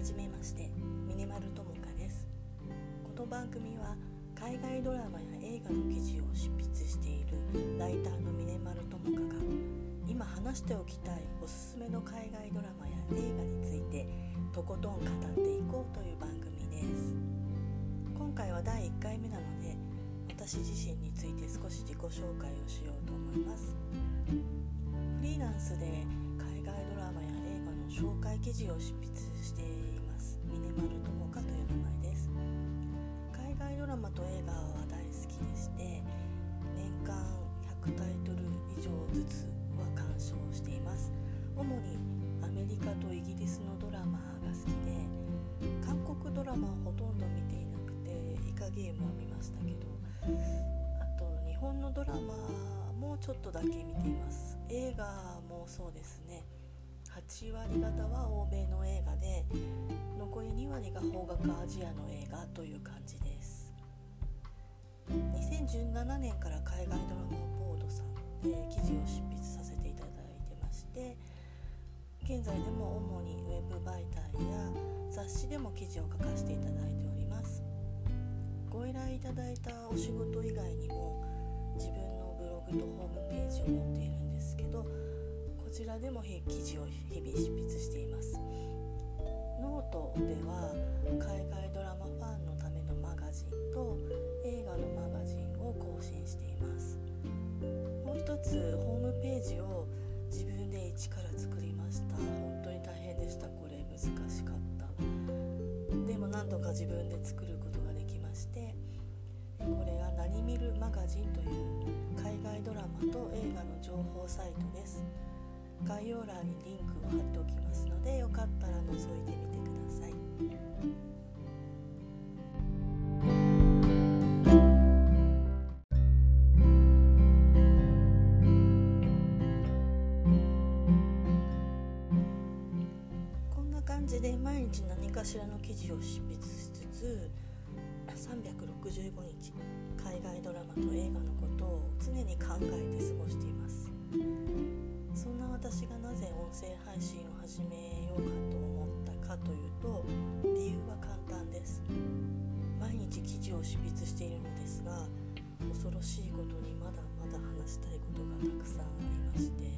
はじめましてミニマルともです。この番組は海外ドラマや映画の記事を執筆しているライターのミネマルともが今話しておきたいおすすめの海外ドラマや映画についてとことん語っていこうという番組です。今回は第1回目なので私自身について少し自己紹介をしようと思います。フリーランスで紹介記事を執筆しています。峰丸智香という名前です。海外ドラマと映画は大好きでして年間100タイトル以上ずつは鑑賞しています。主にアメリカとイギリスのドラマが好きで韓国ドラマはほとんど見ていなくてイカゲームは見ましたけどあと日本のドラマもちょっとだけ見ています。映画もそうですね。8割方は欧米の映画で残り2割が邦楽アジアの映画という感じです。2017年から海外ドラマボードさんで記事を執筆させていただいてまして現在でも主にウェブ媒体や雑誌でも記事を書かせていただいております。ご依頼いただいたお仕事以外にも自分のブログとホームページを持ってこちらでも記事を日々執筆しています。ノートでは海外ドラマファンのためのマガジンと映画のマガジンを更新しています。もう一つホームページを自分で一から作りました。本当に大変でした。これ難しかった。でも何とか自分で作ることができましてこれは「何見るマガジン」という海外ドラマと映画の情報サイトです。概要欄にリンクを貼っておきますのでよかったら覗いてみてください。こんな感じで毎日何かしらの記事を執筆しつつ365日海外ドラマと映画のことを常に考えて過ごしています。そんな私がなぜ音声配信を始めようかと思ったかというと理由は簡単です。毎日記事を執筆しているのですが恐ろしいことにまだまだ話したいことがたくさんありまして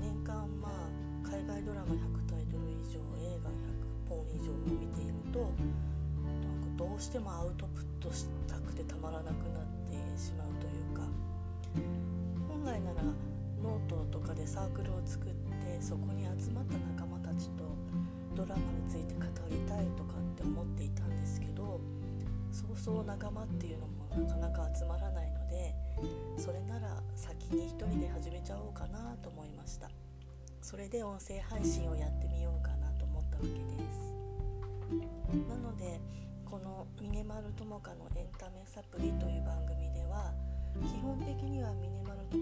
年間まあ海外ドラマ100タイトル以上映画100本以上を見ているとなんかどうしてもアウトプットしたくてたまらなくなってしまうというか本来ならノートとかでサークルを作ってそこに集まった仲間たちとドラマについて語りたいとかって思っていたんですけどそうそう仲間っていうのもなかなか集まらないのでそれなら先に一人で始めちゃおうかなと思いました。それで音声配信をやってみようかなと思ったわけです。なのでこの「峰丸智香のエンタメサプリ」という番組では基本的には峰丸智香が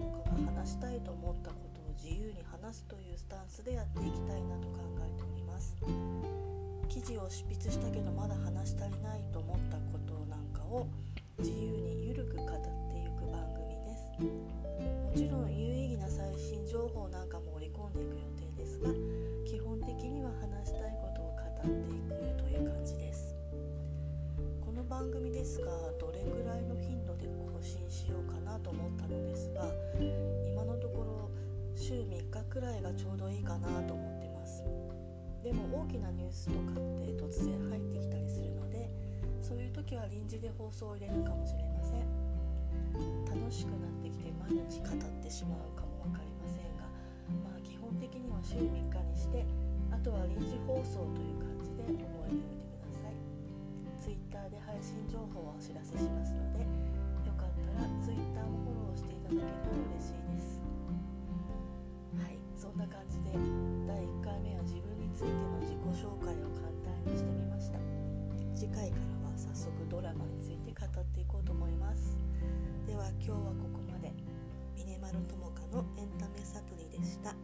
ますというスタンスでやっていきたいなと考えております。記事を執筆したけどまだ話し足りないと思ったことなんかを自由週3日くらいがちょうどいいかなと思ってます。でも大きなニュースとかって突然入ってきたりするのでそういう時は臨時で放送を入れるかもしれません。楽しくなってきて毎日語ってしまうかも分かりませんがまあ基本的には週3日にしてあとは臨時放送という感じで覚えておいてください。Twitter で配信情報をお知らせし今日はここまで。峰丸智香のエンタメサプリでした。